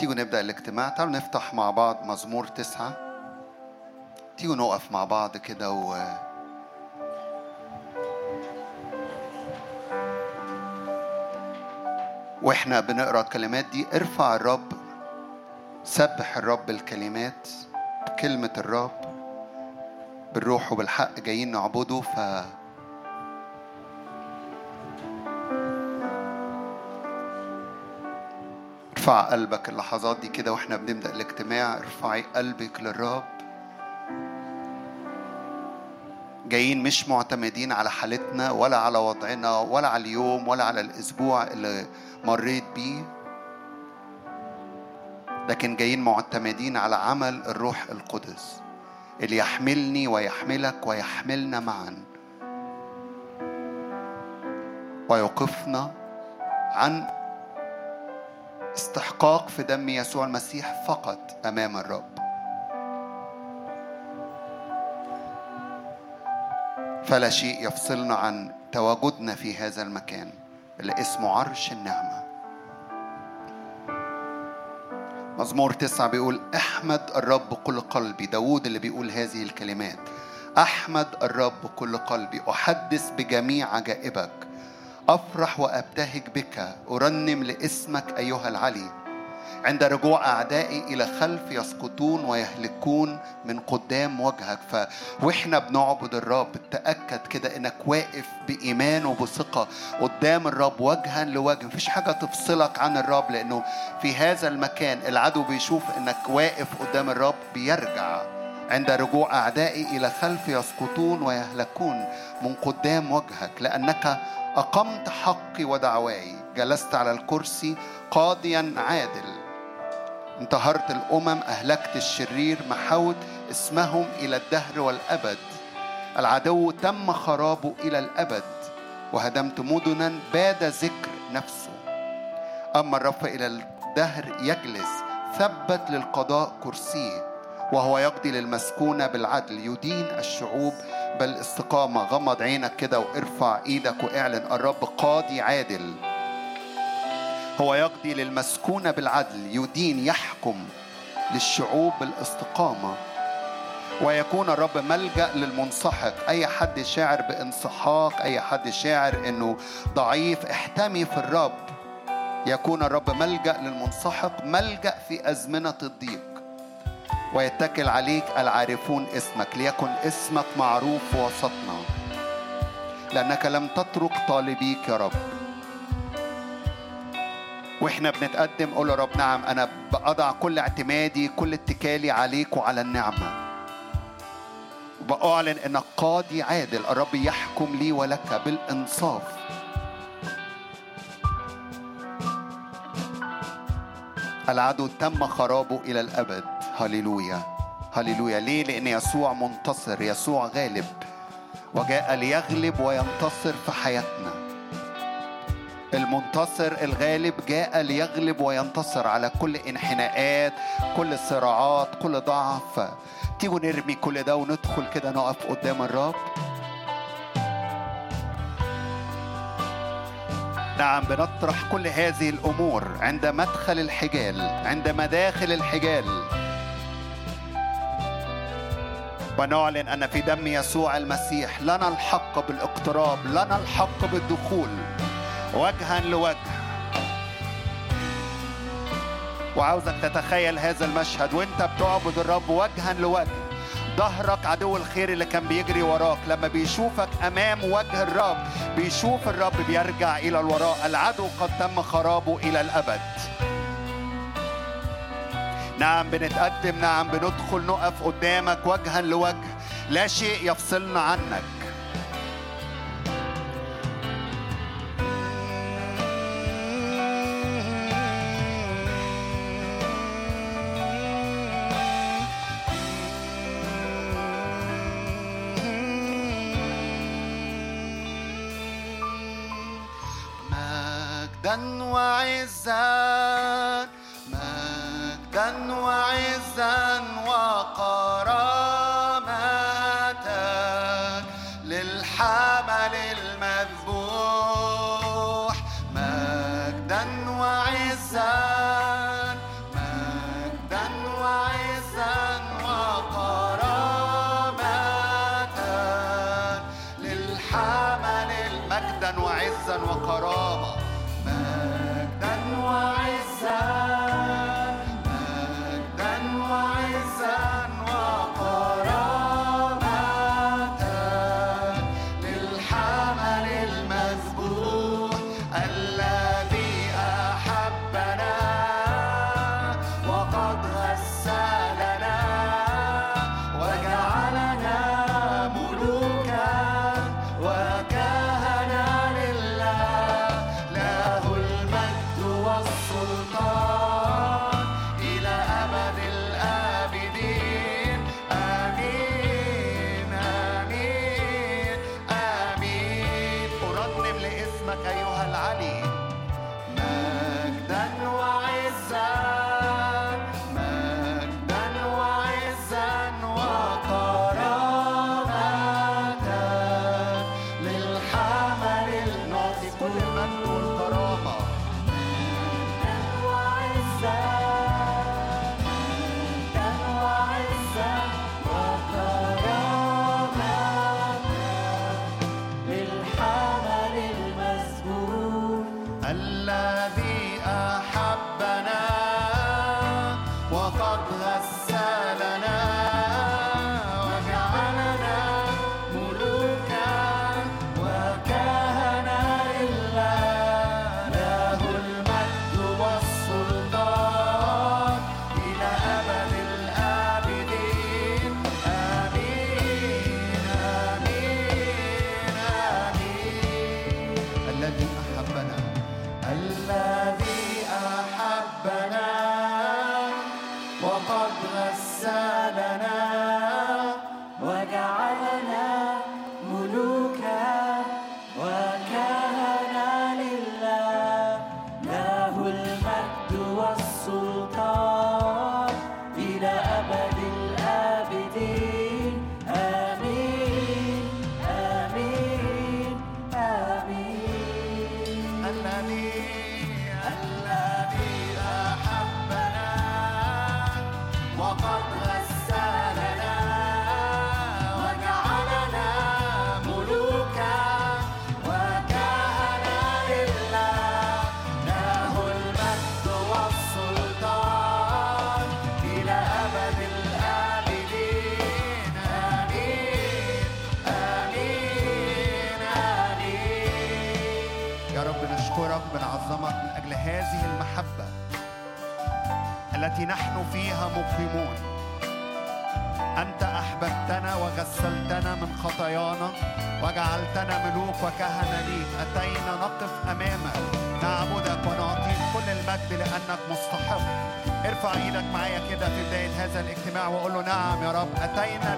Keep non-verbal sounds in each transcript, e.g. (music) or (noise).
تيجوا نبدأ الاجتماع. تعالوا نفتح مع بعض مزمور تسعة. تيجوا نقف مع بعض كده و وإحنا بنقرأ الكلمات دي. ارفع الرب سبح الرب بالكلمات بكلمة الرب بالروح وبالحق جايين نعبده. ف ارفع قلبك اللحظات دي كده وإحنا بنبدأ الاجتماع. ارفعي قلبك للرب. جايين مش معتمدين على حالتنا ولا على وضعنا ولا على اليوم ولا على الأسبوع اللي مريت بيه. لكن جايين معتمدين على عمل الروح القدس اللي يحملني ويحملك ويحملنا معا. ويوقفنا عن استحقاق في دم يسوع المسيح فقط أمام الرب. فلا شيء يفصلنا عن تواجدنا في هذا المكان اللي اسمه عرش النعمة. مزمور تسعة بيقول أحمد الرب كل قلبي. داود اللي بيقول هذه الكلمات أحمد الرب كل قلبي. أحدث بجميع عجائبك. أفرح وأبتهج بك أرنم لاسمك أيها العلي. عند رجوع أعدائي إلى خلف يسقطون ويهلكون من قدام وجهك ف وإحنا بنعبد الرب. تأكد كده إنك واقف بإيمان وبثقة قدام الرب وجها لوجه. مفيش حاجة تفصلك عن الرب لأنه في هذا المكان العدو بيشوف إنك واقف قدام الرب بيرجع. عند رجوع أعدائي إلى خلف يسقطون ويهلكون من قدام وجهك لأنك أقمت حقي ودعواي. جلست على الكرسي قاضيا عادل. انتهرت الأمم أهلكت الشرير محوت اسمهم إلى الدهر والأبد. العدو تم خرابه إلى الأبد. وهدمت مدنا باد ذكر نفسه. أما الرب إلى الدهر يجلس ثبت للقضاء كرسيه وهو يقضي للمسكونة بالعدل. يدين الشعوب بالاستقامة غمض عينك كده وارفع إيدك واعلن. الرب قاضي عادل. هو يقضي للمسكونة بالعدل. يدين يحكم للشعوب بالاستقامة. ويكون الرب ملجأ للمنسحق. أي حد شاعر بانسحاق أي حد شاعر أنه ضعيف احتمي في الرب. يكون الرب ملجأ للمنسحق ملجأ في أزمنة الضيق. ويتكل عليك العارفون اسمك ليكن اسمك معروف في وسطنا. لأنك لم تترك طالبيك يا رب. وإحنا بنتقدم قول يا رب نعم أنا بضع كل اعتمادي كل اتكالي عليك وعلى النعمة. وبأعلن إنك قاضي عادل الرب يحكم لي ولك بالإنصاف. العدو تم خرابه إلى الأبد. هللويا. هللويا. ليه؟ لأن يسوع منتصر يسوع غالب. وجاء ليغلب وينتصر في حياتنا. المنتصر الغالب جاء ليغلب وينتصر على كل انحناءات كل صراعات كل ضعف. تيجوا نرمي كل ده وندخل كده نقف قدام الرب. نعم بنطرح كل هذه الأمور عند مدخل الحجال عند مداخل الحجال. ونعلن أن في دم يسوع المسيح لنا الحق بالاقتراب لنا الحق بالدخول وجها لوجه. وعاوزك تتخيل هذا المشهد وأنت بتعبد الرب وجها لوجه. ظهرك عدو الخير اللي كان بيجري وراك. لما بيشوفك أمام وجه الرب بيشوف الرب بيرجع إلى الوراء. العدو قد تم خرابه إلى الأبد. نعم بنتقدم نعم بندخل نقف قدامك وجها لوجه. لا شيء يفصلنا عنك.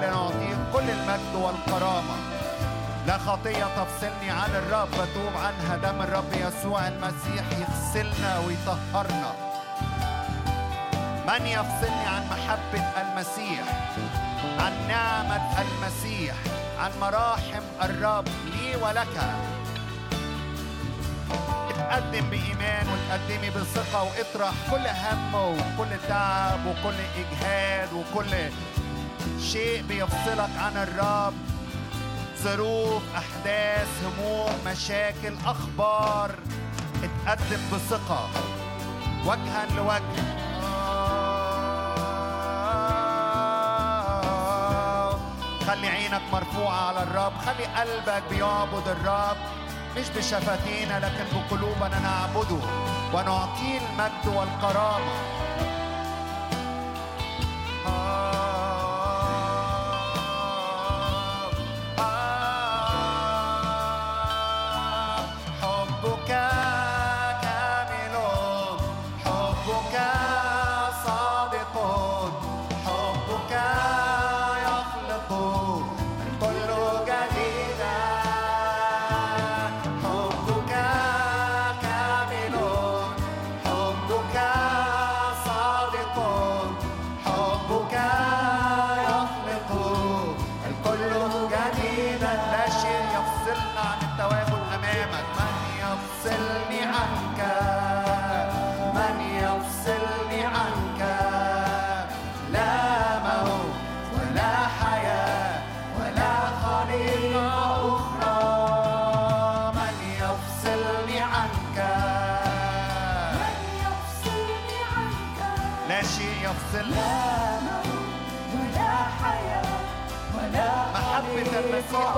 لنعطيه كل المجد والكرامة. لا خطية تفصلني عن الرب بتوب عنها دم الرب يسوع المسيح. يغسلنا ويطهرنا. من يفصلني عن محبة المسيح عن نعمة المسيح عن مراحم الرب لي ولك. اتقدم بإيمان وتقدمي بثقة واطرح كل هم وكل تعب وكل إجهاد وكل شيء بيفصلك عن الرب. ظروف أحداث هموم مشاكل أخبار. اتقدم بثقة. وجها لوجه. خلي عينك مرفوعة على الرب. خلي قلبك بيعبد الرب. مش بشفتينا لكن بقلوبنا نعبده. ونعطيه المجد والكرامة. آه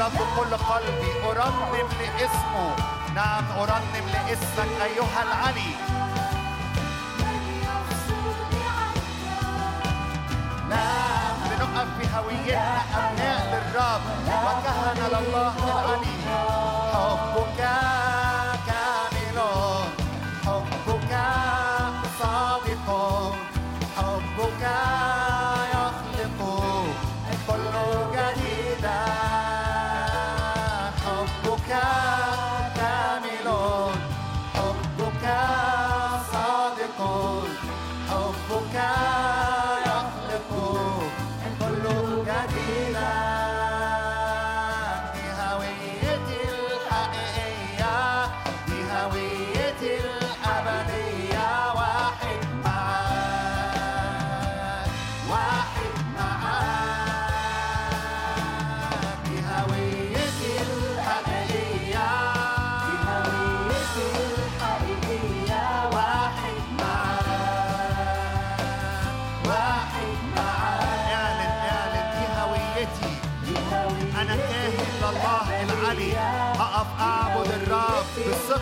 الرب كل قلبي أرنم لاسمه. نعم أرنم لاسمك أيها العلي. نعم بنقف بهويتنا أبناء للرب. وكهنة لله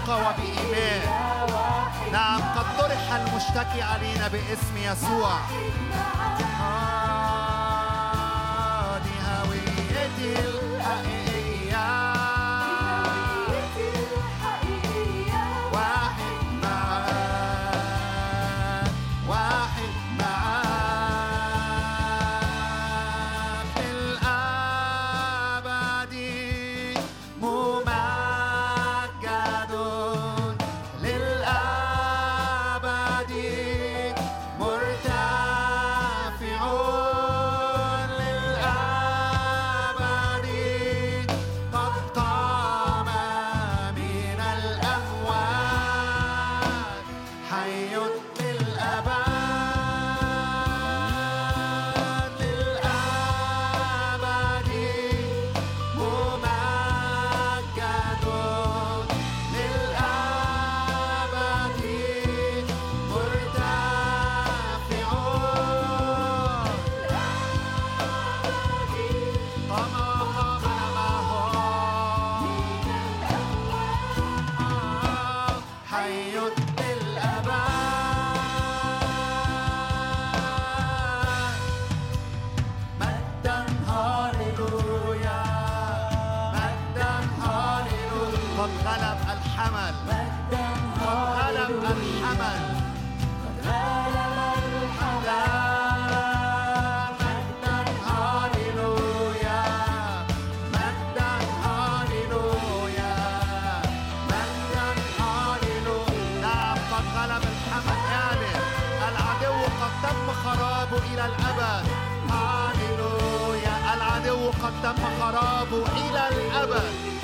بثقة وبإيمان. نعم قد طرح المشتكي علينا باسم يسوع. حي للأبد. تم خرابه إلى الأبد.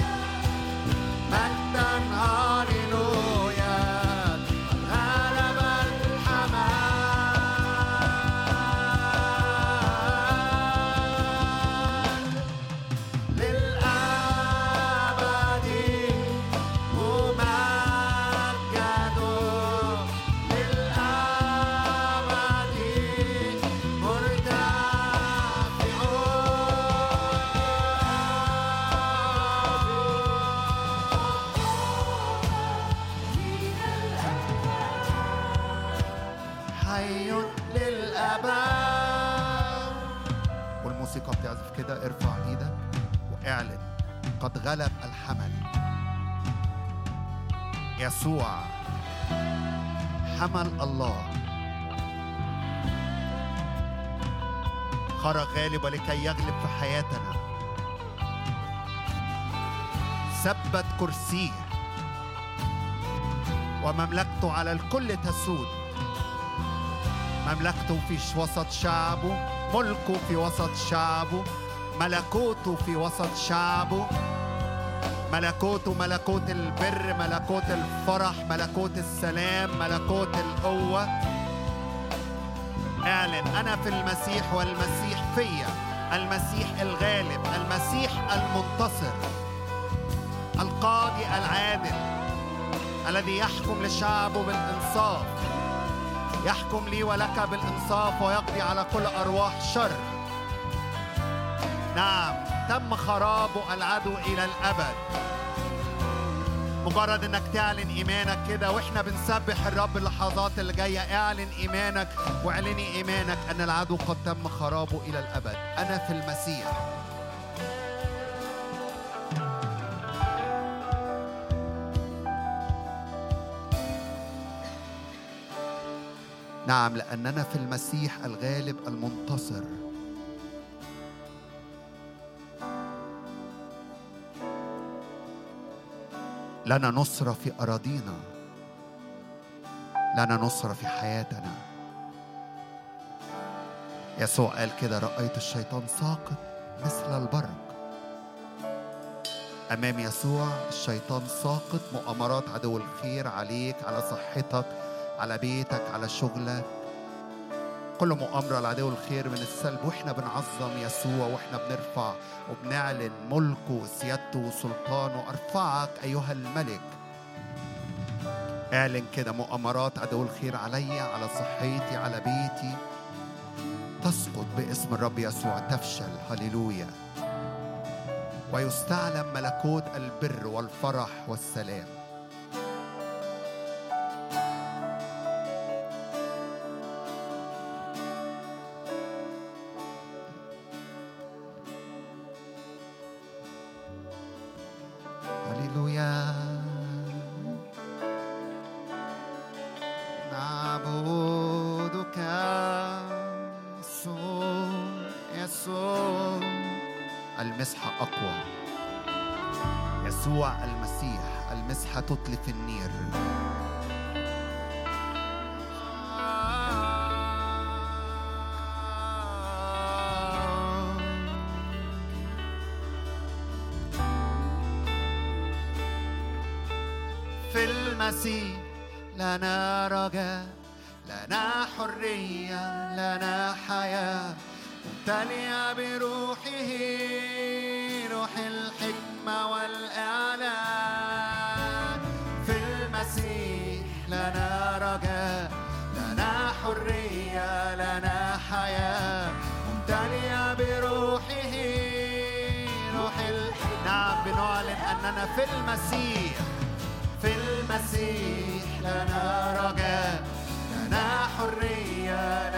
غلب الحمل. يسوع حمل الله. خرج غالبا لكي يغلب في حياتنا. ثبت كرسيه ومملكته على الكل تسود. مملكته في وسط شعبه ملكه في وسط شعبه ملكوته في وسط شعبه ملكوته ملكوت البر ملكوت الفرح ملكوت السلام ملكوت القوة. اعلن أنا في المسيح والمسيح فيا. المسيح الغالب المسيح المنتصر. القاضي العادل الذي يحكم لشعبه بالإنصاف. يحكم لي ولك بالإنصاف ويقضي على كل أرواح شر. نعم تم خراب العدو إلى الأبد. مجرد إنك تعلن إيمانك كده وإحنا بنسبح الرب اللحظات اللي جاية. اعلن إيمانك واعلني إيمانك أن العدو قد تم خرابه إلى الأبد. أنا في المسيح. نعم لأننا في المسيح الغالب المنتصر. لنا نصرة في أراضينا. لنا نصرة في حياتنا. يسوع قال كده رأيت الشيطان ساقط مثل البرق. أمام يسوع الشيطان ساقط مؤامرات عدو الخير عليك على صحتك على بيتك على شغلك. كل مؤامرة لعدو الخير من السلب وإحنا بنعظم يسوع وإحنا بنرفع وبنعلن ملكه وسيادته وسلطانه. أرفعك أيها الملك. اعلن كده مؤامرات عدو الخير علي على صحتي على بيتي. تسقط باسم الرب يسوع تفشل. هللويا. ويستعلم ملكوت البر والفرح والسلام. يسوع المسيح المسحة تطلق النير. في المسيح لنا رجاء لنا حرية لنا حياة. ممتلئة بروحه روح الحكمة أننا في المسيح في المسيح لنا رجاء لنا حرية.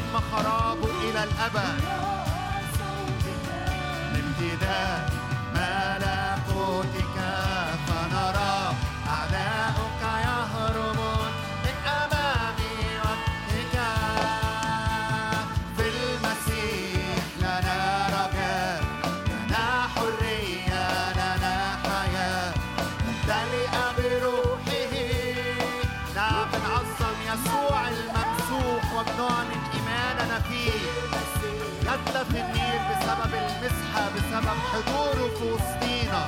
تم خرابه إلى الأبد. لامتداد حضوره في وسطينا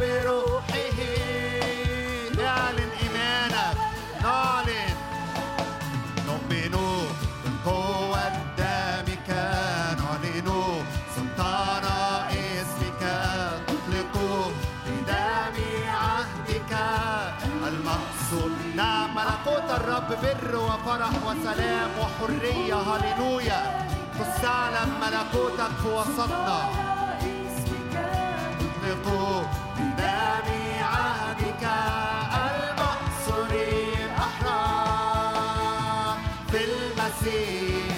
بروحه. إيمانك. نعلن. نعلن. اسمك. عهدك. المقصود نعم. ملكوت الرب بر وفرح وسلام وحرية. هللويا. تستعلم ملكوتك في وسطنا نطلق بدم عهدك المقصورين أحرار في المسيح.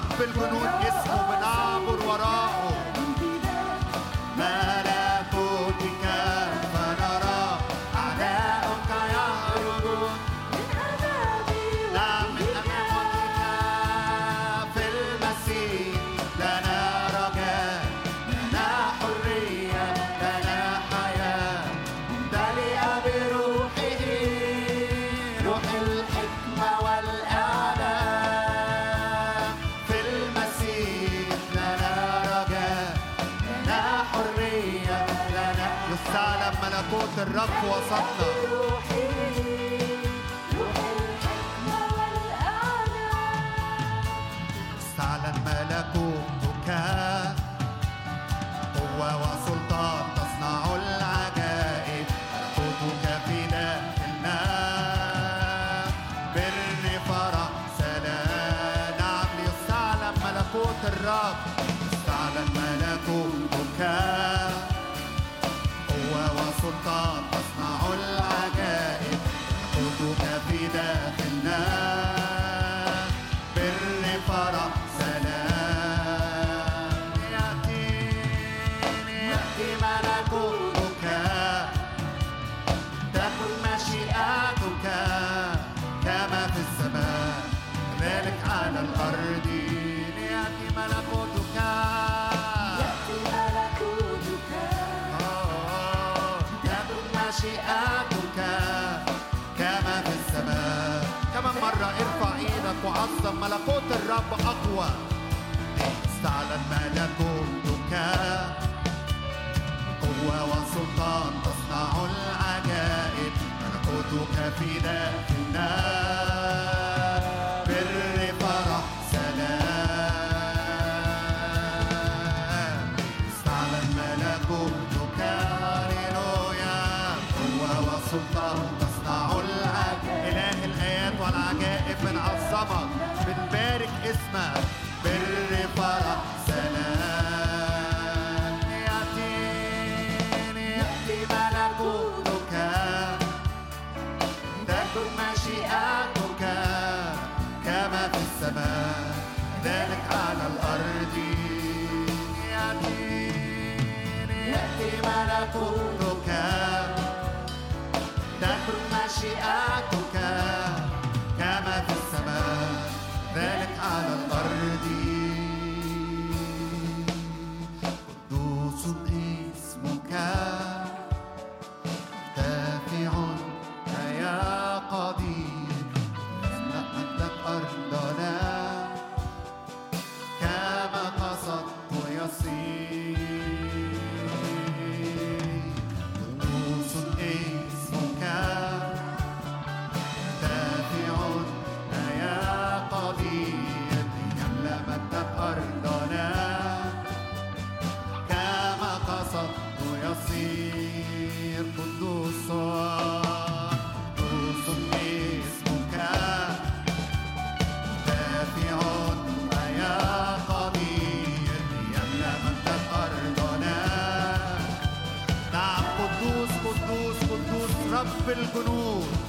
رب الجنود اسمه بنعبر وراءه الرب في وسطنا. استعلن ملكوتك قوة وسلطان تصنع العجائب. ملكوتك في داخلنا. بر فرح سلام. نعم ليستعلن ملكوت الرب. استعلن ملكوتك. قوة وسلطان تصنع العجائب ملكوتك في داخلنا بر فرح سلام. تكن مشيئتك كما في السماء. كذلك على الأرض. مرة ارفع إيدك وعظم ملكوت الرب أقوى. استعلن ملكوتك. قوة وسلطان تصنع العجائب. ملكوتك في داخلنا بنعظمك بنبارك اسمك بر فرح. سلام يأتيني يأتي ملكوتك تكن مشيئتك كما في السماء. ذلك على الأرض. يأتيني يأتي ملكوتك الجنود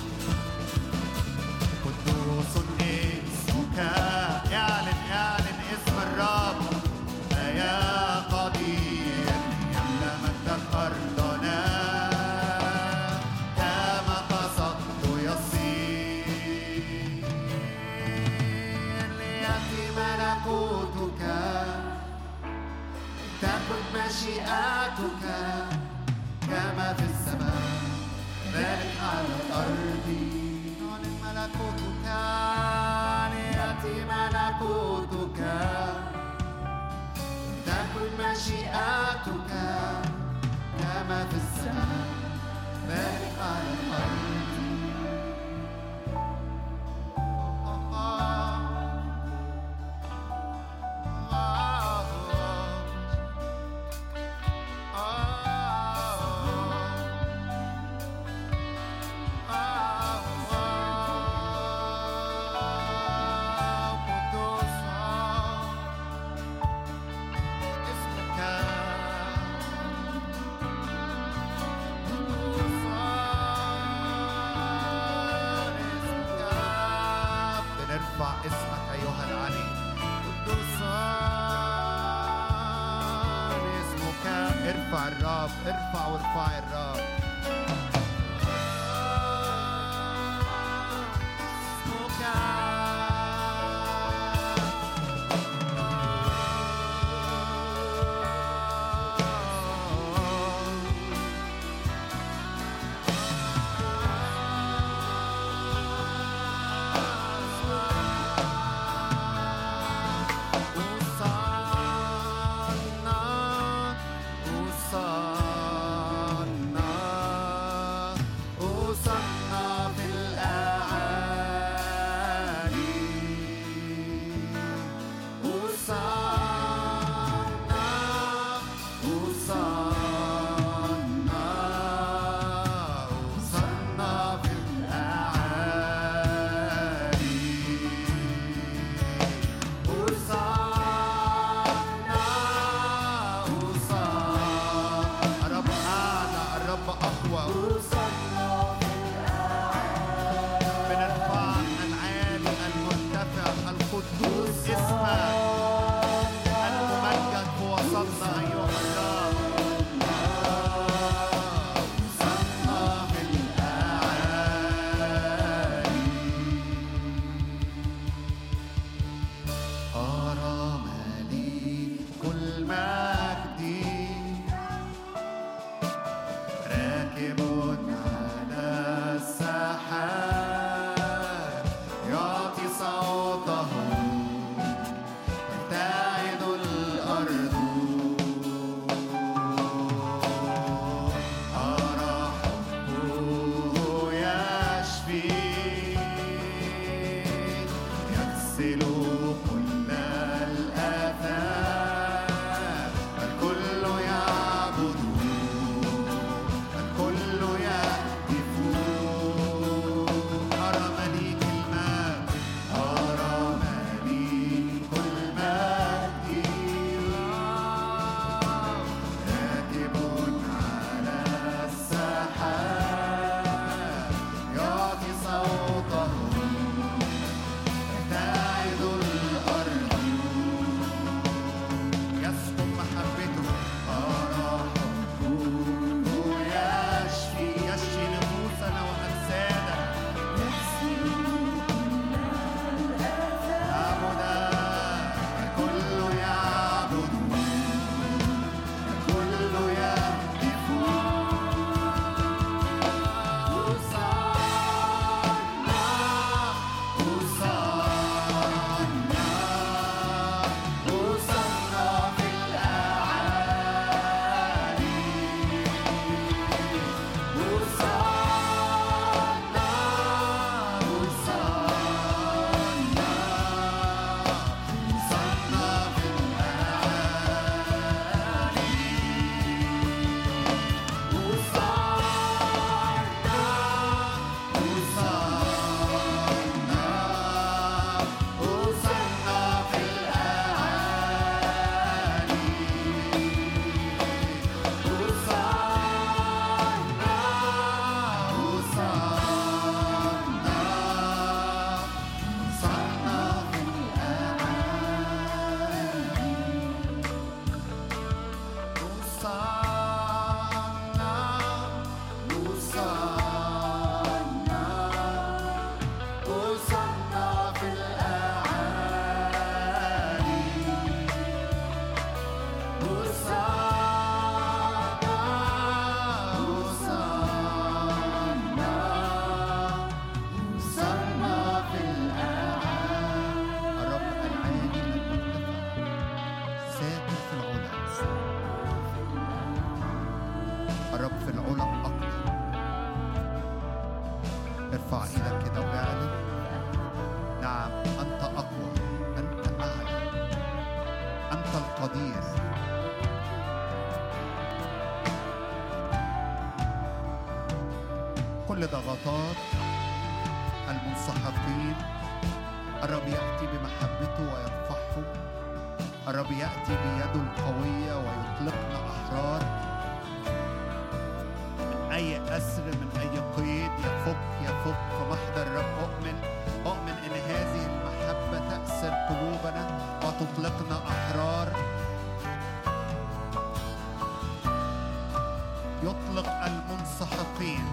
يطلق المنسحقين.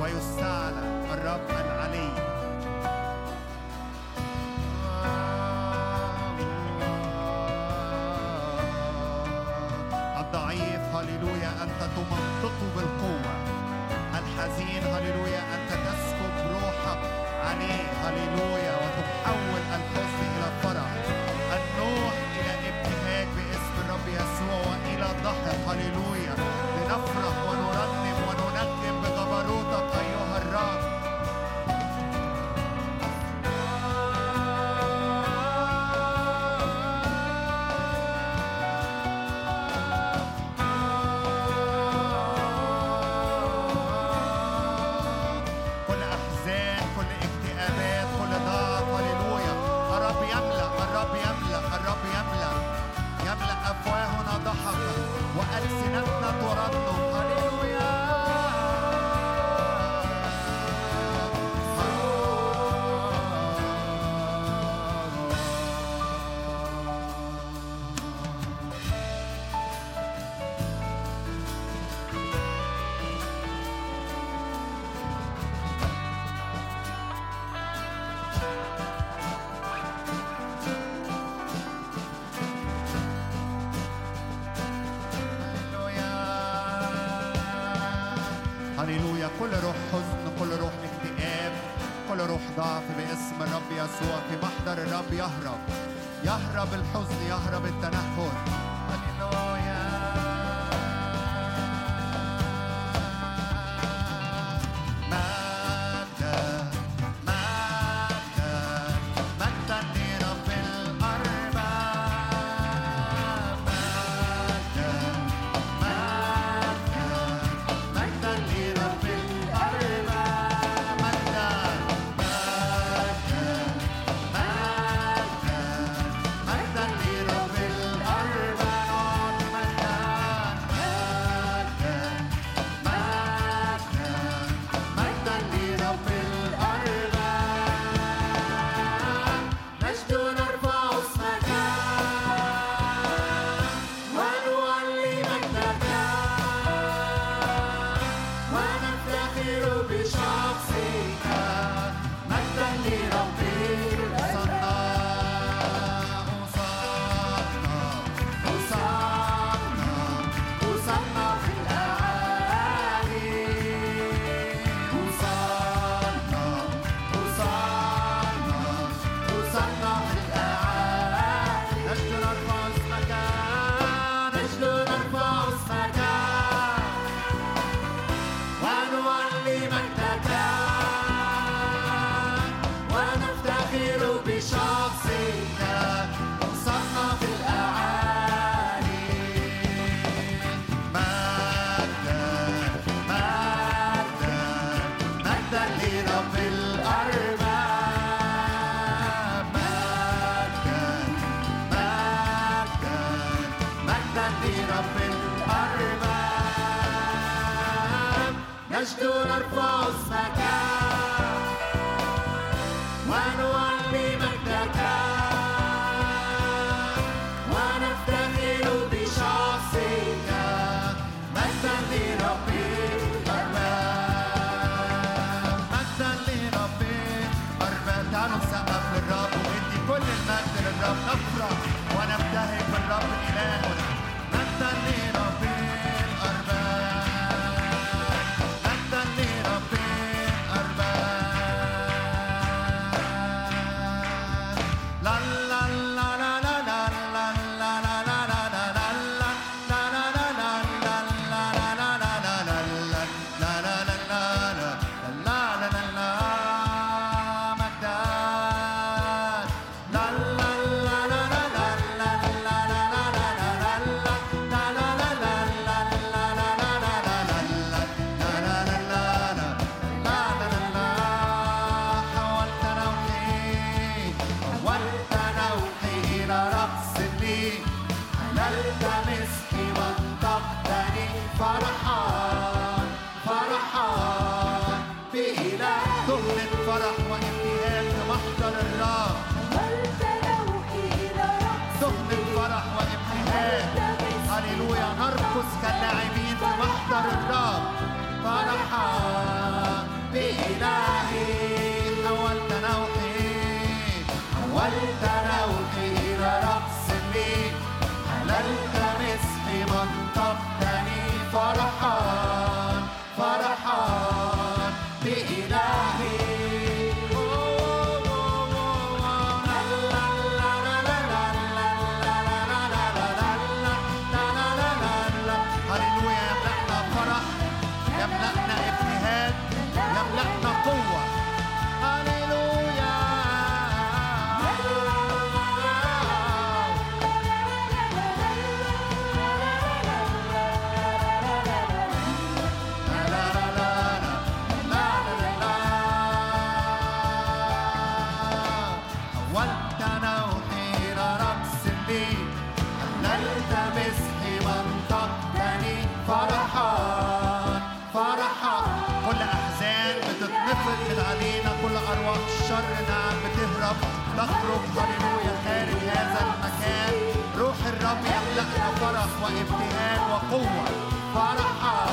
ويستعلى الرب العلي الضعيف هللويا أنت تمنطقه بالقوة. الحزين هللويا أنت تسكب روحك عليه. هللويا. فرح وامتهان وقوة. فرحه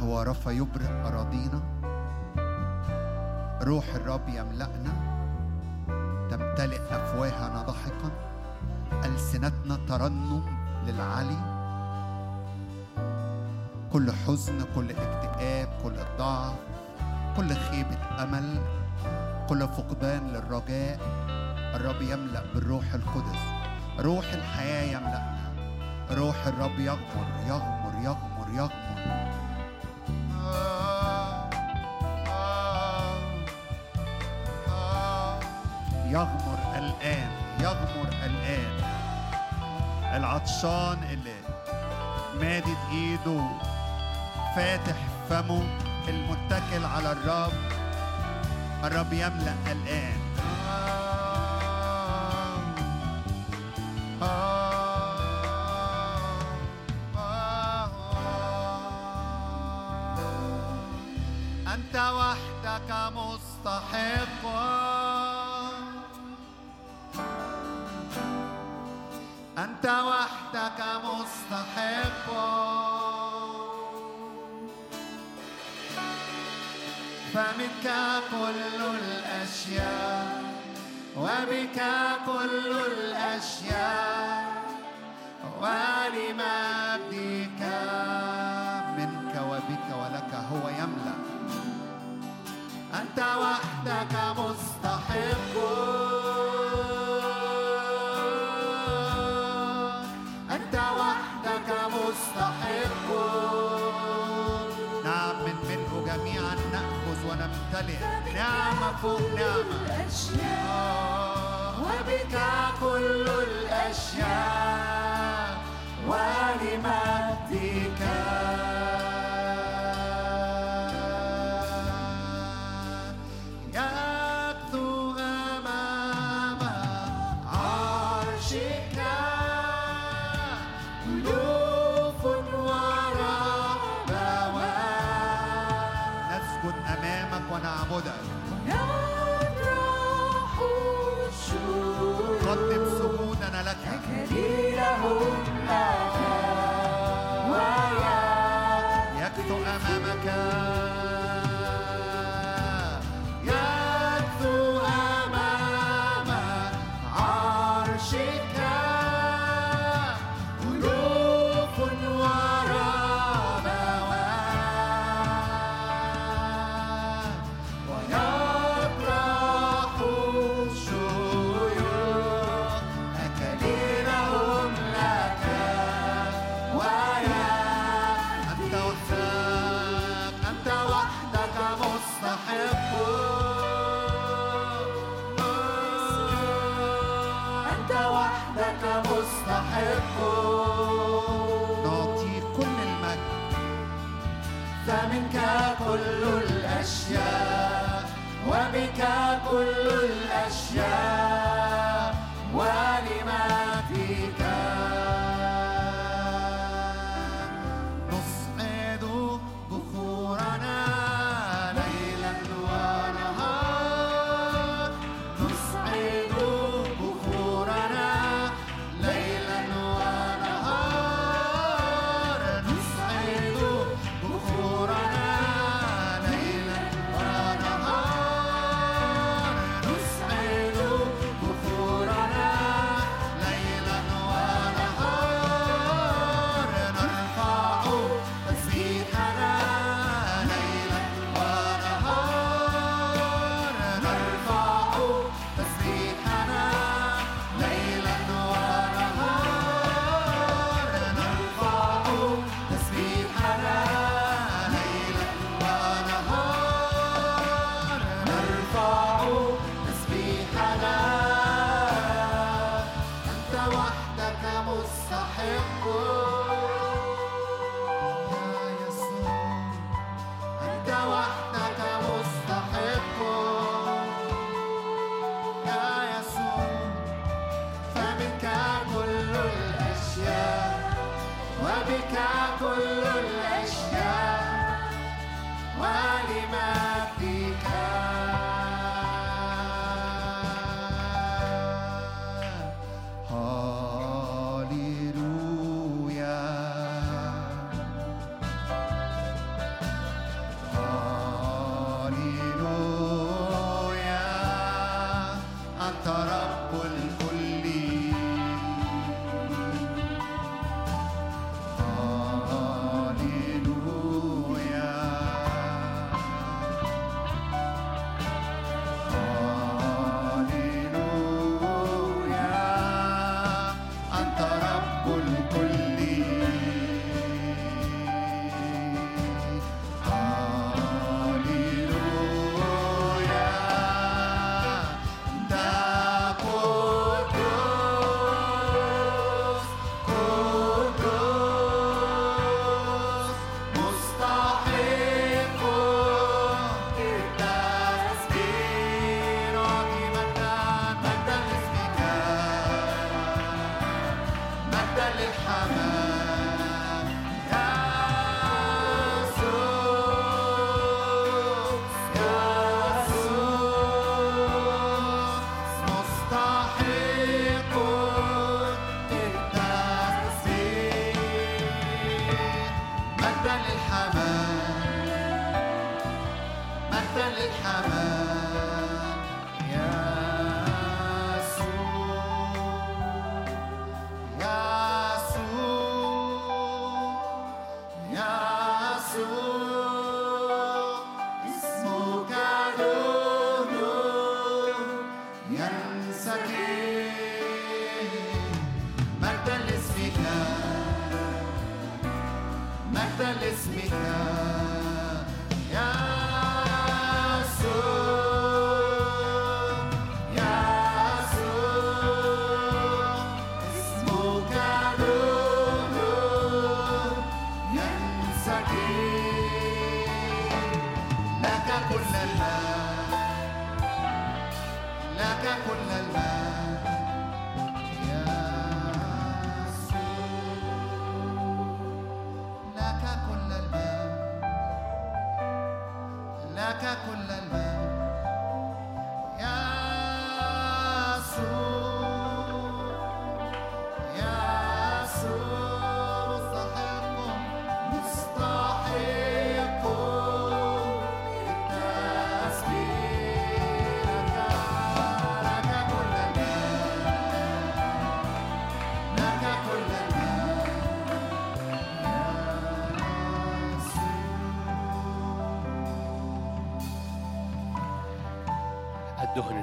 يهوى رفا يبرئ أراضينا. روح الرب يملأنا. تمتلئ أفواهنا ضحكا ألسنتنا ترنم للعلي. كل حزن كل اكتئاب كل ضعف كل خيبة أمل كل فقدان للرجاء. الرب يملأ بالروح القدس. روح الحياة يملأنا. روح الرب يغمر يغمر يغمر يغمر. يغمر الآن يغمر الآن. العطشان اللي مادد إيده. فاتح فمه المتكل على الرب. الرب يملأ الآن. وبك كل الأشياء ولمجدك منك وبك ولك هو يملأ. أنت وحدك ونمتلئ نعمة فوق نعمة الأشياء. وبك كل الأشياء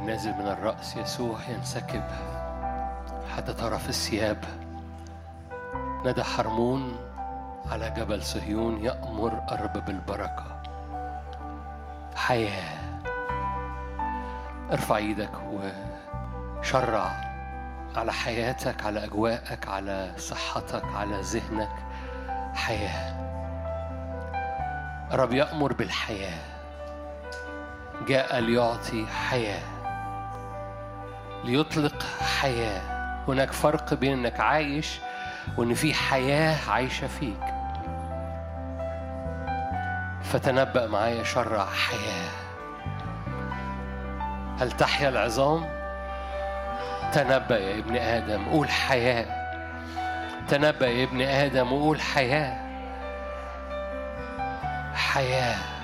النازل من الرأس يسوع ينسكب حتى طرف الثياب. ندى حرمون على جبل صهيون يأمر الرب بالبركة. حياة. ارفع إيدك وشرع على حياتك على أجواءك على صحتك على ذهنك. حياة. الرب يأمر بالحياة. جاء ليعطي حياة. ليطلق حياة. هناك فرق بين إنك عايش وإن في حياة عايشة فيك. فتنبأ معايا شرع حياة. هل تحيا العظام؟ تنبأ يا ابن آدم قول حياة. تنبأ يا ابن آدم وقول حياة. حياة.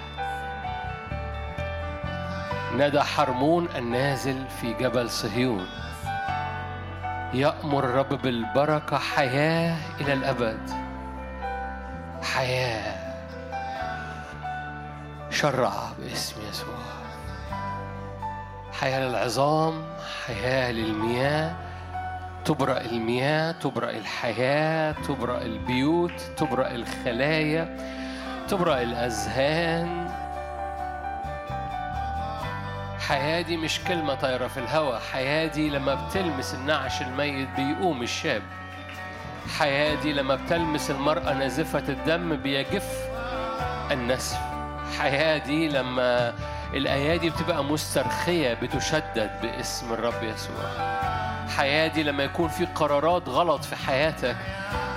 ندى حرمون النازل في جبل صهيون. يأمر الرب بالبركة حياة إلى الأبد. حياة. شرع باسم يسوع. حياة للعظام حياة للمياه. تبرأ المياه تبرأ الحياة تبرأ البيوت تبرأ الخلايا تبرأ الأذهان. حياة دي مش كلمة طايرة في الهواء حياة دي لما بتلمس النعش الميت بيقوم الشاب. حياة دي لما بتلمس المرأة نازفة الدم بيجف النسف. حياة دي لما الأيادي بتبقى مسترخية بتشدد باسم الرب يسوع. حياة دي لما يكون في قرارات غلط في حياتك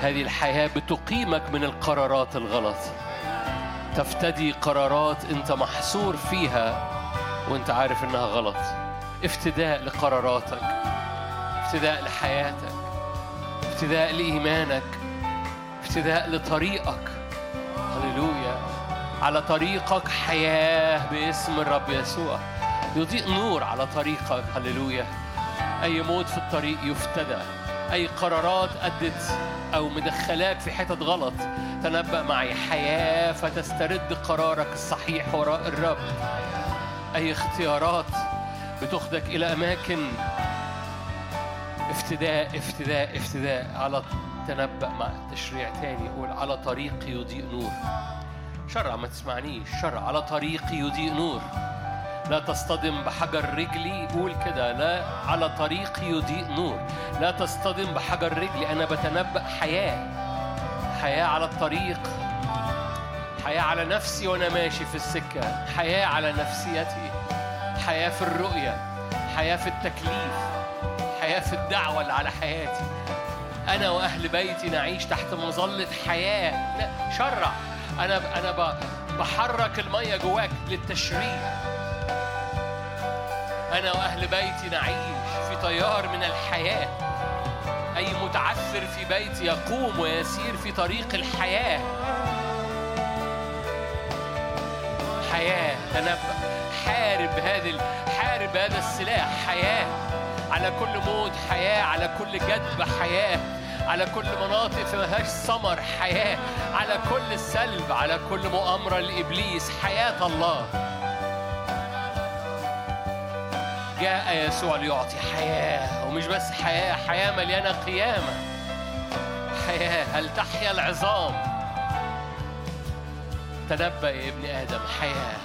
هذه الحياة بتقيمك من القرارات الغلط. تفتدي قرارات انت محصور فيها وانت عارف انها غلط. افتداء لقراراتك افتداء لحياتك افتداء لإيمانك افتداء لطريقك. هللويا. على طريقك حياة باسم الرب يسوع. يضيء نور على طريقك. هللويا. أي موت في الطريق يفتدى. أي قرارات أدت أو مدخلاك في حتت غلط تنبأ معي. حياة فتسترد قرارك الصحيح وراء الرب. أي اختيارات بتاخدك إلى أماكن افتداء افتداء افتداء على تنبأ مع تشريع تاني يقول على طريق يضيء نور. شرع ما تسمعنيش شرع على طريق يضيء نور. لا تصطدم بحجر رجلي قول كده. لا على طريق يضيء نور. لا تصطدم بحجر رجلي أنا بتنبأ حياة. حياة على الطريق. حياة على نفسي وأنا ماشي في السكة. حياة على نفسيتي. حياة في الرؤية. حياة في التكليف. حياة في الدعوة اللي على حياتي. أنا وأهل بيتي نعيش تحت مظلة حياة. لا شرع. أنا أنا بحرك المية جواك للتشريع. أنا وأهل بيتي نعيش في تيار من الحياة. أي متعثر في بيتي يقوم ويسير في طريق الحياة. حياة. تنبأ حارب هذه ال- حارب هذا السلاح. حياة. على كل موت حياة. على كل جدب حياة. على كل مناطق في مهاش ثمر حياة. على كل سلب على كل مؤامرة لإبليس. حياة الله. جاء يسوع ليعطي حياة. ومش بس حياة. حياة مليانة قيامة. حياة. هل تحيا العظام؟ تنبأ يا ابن آدم حياة.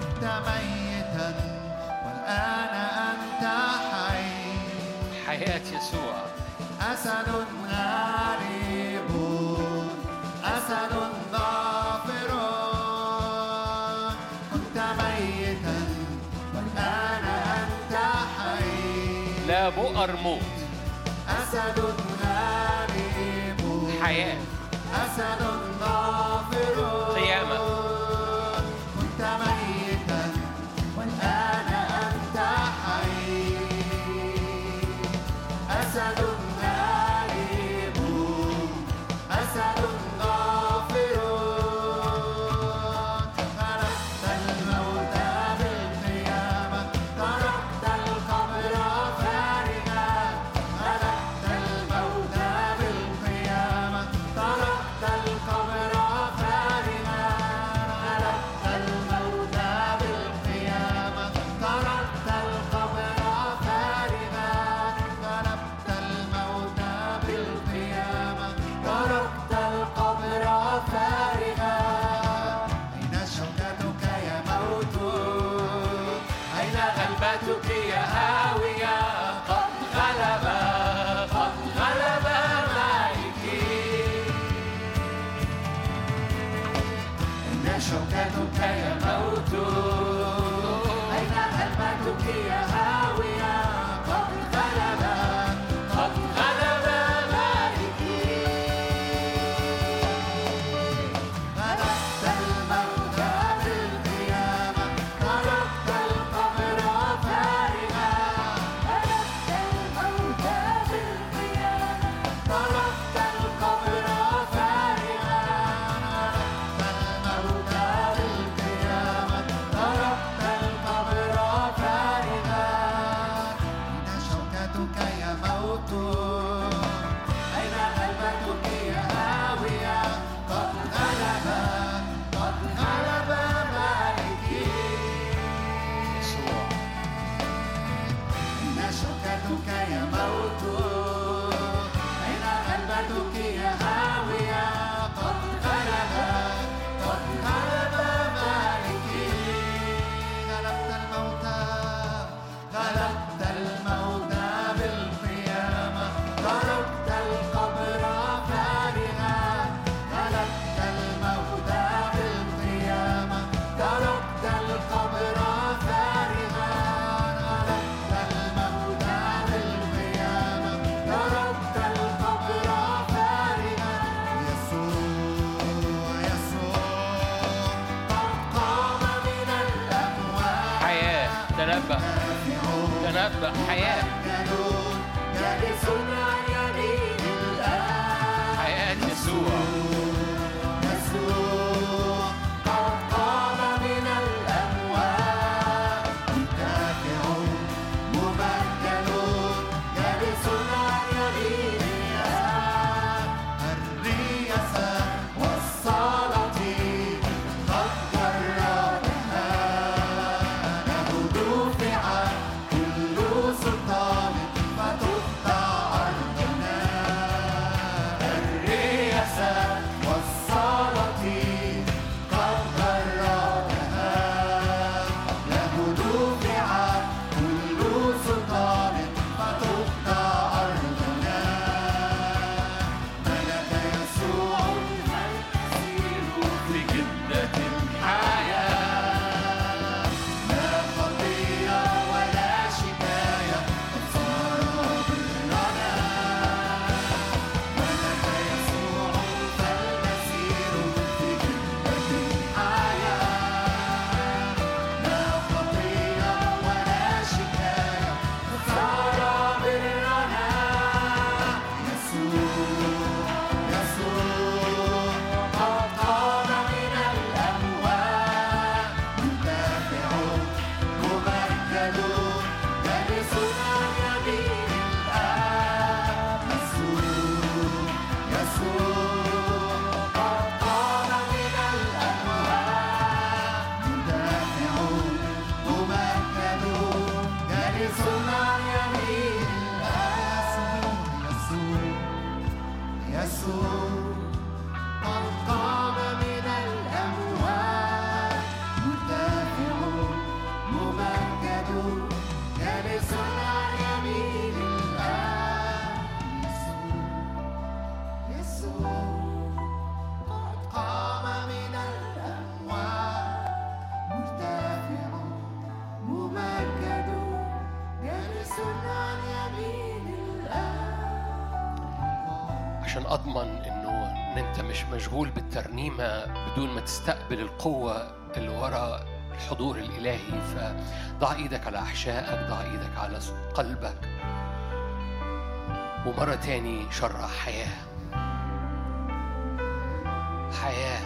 كنت ميتا والآن أنت حي. حياة يسوع. أسد غريب أسد ظافر كنت ميتا والآن أنت حي. لا بؤر موت. أسد غالب حياة أسد غافر. أنت مش مشغول بالترنيمة بدون ما تستقبل القوة اللي ورا الحضور الإلهي. فضع إيدك على أحشائك ضع إيدك على قلبك. ومرة تاني شرع حياة. حياة.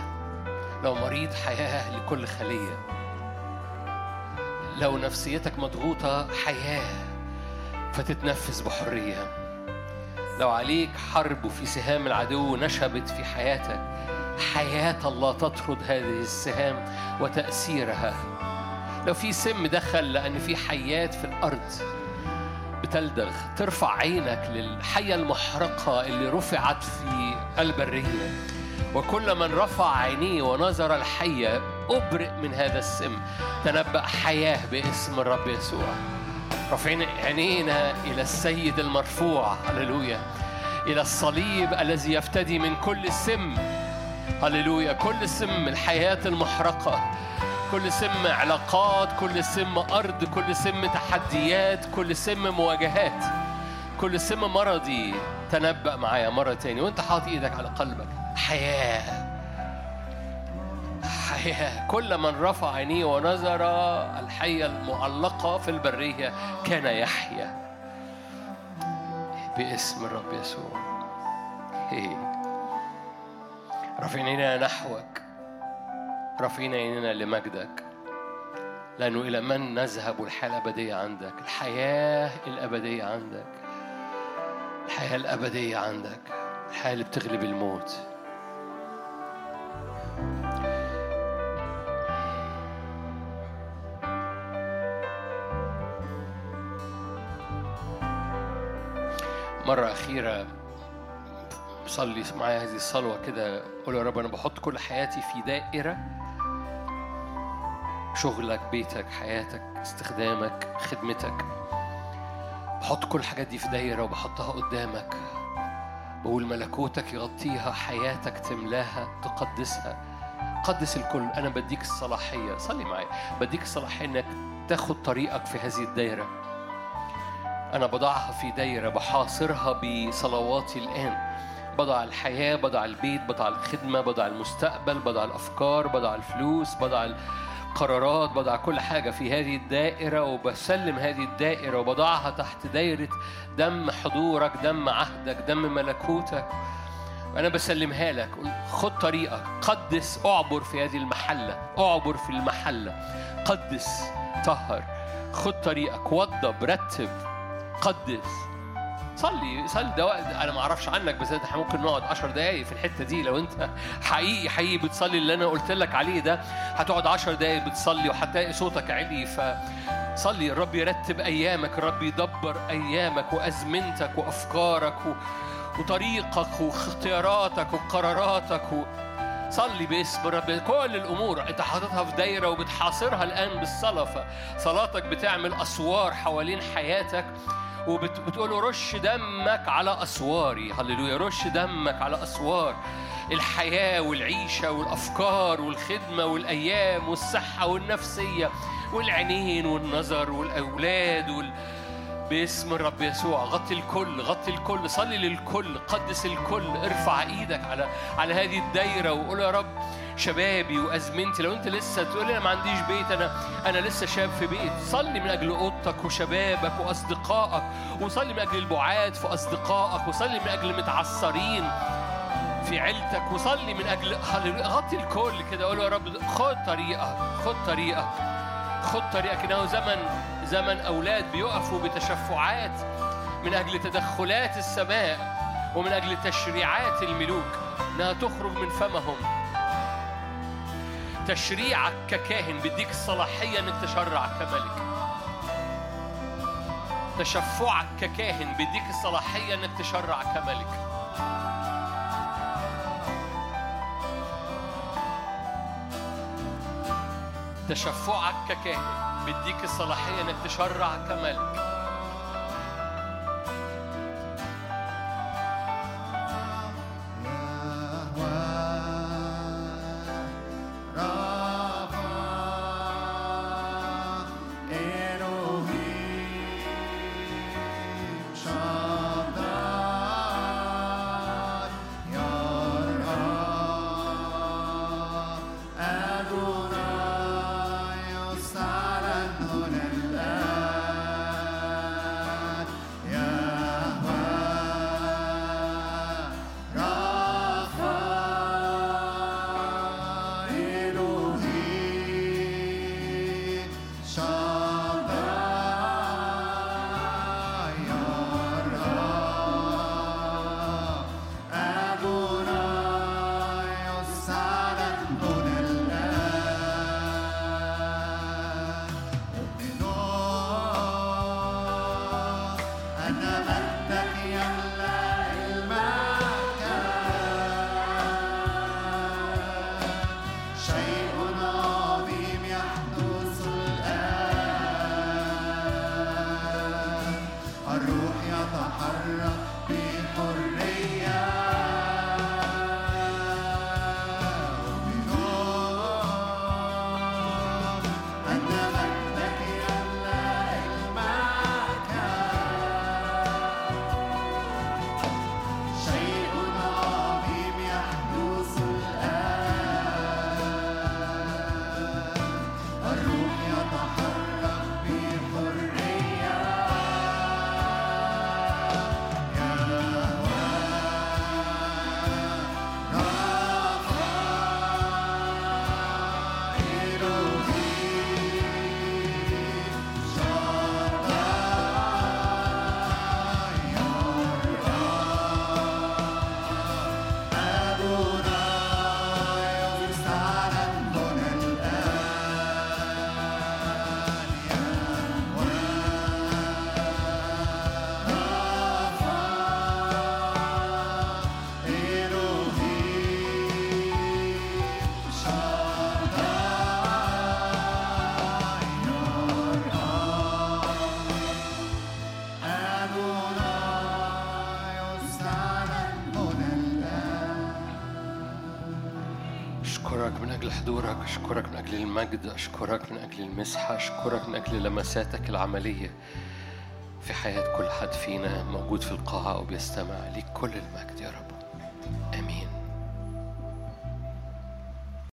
لو مريض حياة لكل خلية. لو نفسيتك مضغوطة حياة. فتتنفس بحرية. لو عليك حرب وفي سهام العدو نشبت في حياتك حياة الله تطرد هذه السهام وتأثيرها. لو في سم دخل لأن في حيات في الأرض بتلدغ ترفع عينك للحية المحرقة اللي رفعت في البرية. وكل من رفع عينيه ونظر الحية أبرئ من هذا السم. تنبأ حياة باسم الرب يسوع. رافعين عينينا إلى السيد المرفوع هللويا. إلى الصليب الذي يفتدي من كل سم هللويا. كل سم الحياة المحرقة كل سم علاقات كل سم أرض كل سم تحديات كل سم مواجهات كل سم مرضي. تنبأ معايا مرة تاني وأنت حاطط إيدك على قلبك. حياة. حياة كل من رفع عينيه ونظر الحية المعلقة في البرية كان يحيا باسم الرب يسوع. رافعين عينينا نحوك. رافعين عينينا لمجدك. لأنه إلى من نذهب الحياة الأبدية عندك. الحياة الأبدية عندك. الحياة الأبدية عندك. الحياة اللي بتغلب الموت. مرة أخيرة صلي معايا هذه الصلوة كده قول يا رب أنا بحط كل حياتي في دائرة. شغلك بيتك حياتك استخدامك خدمتك. بحط كل الحاجات دي في دايرة وبحطها قدامك. بقول ملكوتك يغطيها حياتك تملاها تقدسها. قدس الكل. أنا بديك الصلاحية. صلي معايا. بديك الصلاحية إنك تاخد طريقك في هذه الدايرة أنا بضعها في دايرة بحاصرها بصلواتي الآن. بضع الحياة بضع البيت بضع الخدمة بضع المستقبل بضع الأفكار بضع الفلوس بضع القرارات بضع كل حاجة في هذه الدائرة وبسلم هذه الدائرة وبضعها تحت دايرة دم حضورك دم عهدك دم ملكوتك. أنا بسلمها لك. خد طريقك. قدس أعبر في هذه المحلة. أعبر في المحلة. قدس طهر. خد طريقك. وضب رتب. قدس صلي صلي ده وقت أنا ما أعرفش عنك بس إحنا ممكن نقعد 10 دقايق في الحتة دي. لو أنت (laughs) حقيقي حقيقي بتصلي اللي أنا قلت لك عليه ده هتقعد 10 دقايق بتصلي وهتلاقي صوتك عالي. فصلي الرب يرتب أيامك الرب يدبر أيامك وأزمنتك وأفكارك. وطريقك واختياراتك وقراراتك و... صلي باسم الرب كل الأمور أنت حاططها في دايرة وبتحاصرها الآن بالصلاة. فصلاتك بتعمل أسوار حوالين حياتك. وبتقول له رش دمك على أسواري. هللويا. رش دمك على أسوار الحياة والعيشة والأفكار والخدمة والأيام والصحة والنفسية والعينين والنظر والأولاد وال... باسم الرب يسوع. غطي الكل غطي الكل صلي للكل قدس الكل ارفع إيدك على على هذه الدايرة وقول يا رب شبابي وأزمنتي. لو أنت لسه تقول أنا ما عنديش بيت أنا أنا لسه شاب في بيت. صلي من أجل أوضتك وشبابك وأصدقائك وصلي من أجل البعاد في أصدقائك وصلي من أجل المتعثرين في عيلتك وصلي من أجل. غطي الكل كده قول يا رب خد طريقك خد طريقك خد طريقك انه زمن زمن أولاد بيقفوا بتشفعات من أجل تدخلات السماء ومن أجل تشريعات الملوك. انها تخرج من فمهم. تشريعك ككاهن بيديك الصلاحية إنك تشرع كملك. تشفعك ككاهن بيديك الصلاحية إنك تشرع كملك. تشفعك ككاهن بيديك الصلاحية إنك تشرع كملك. حضورك أشكرك من أجل المجد أشكرك من أجل المسحة أشكرك من أجل لمساتك العملية في حياة كل حد فينا موجود في القاعة أو بيستمع ليك كل المجد.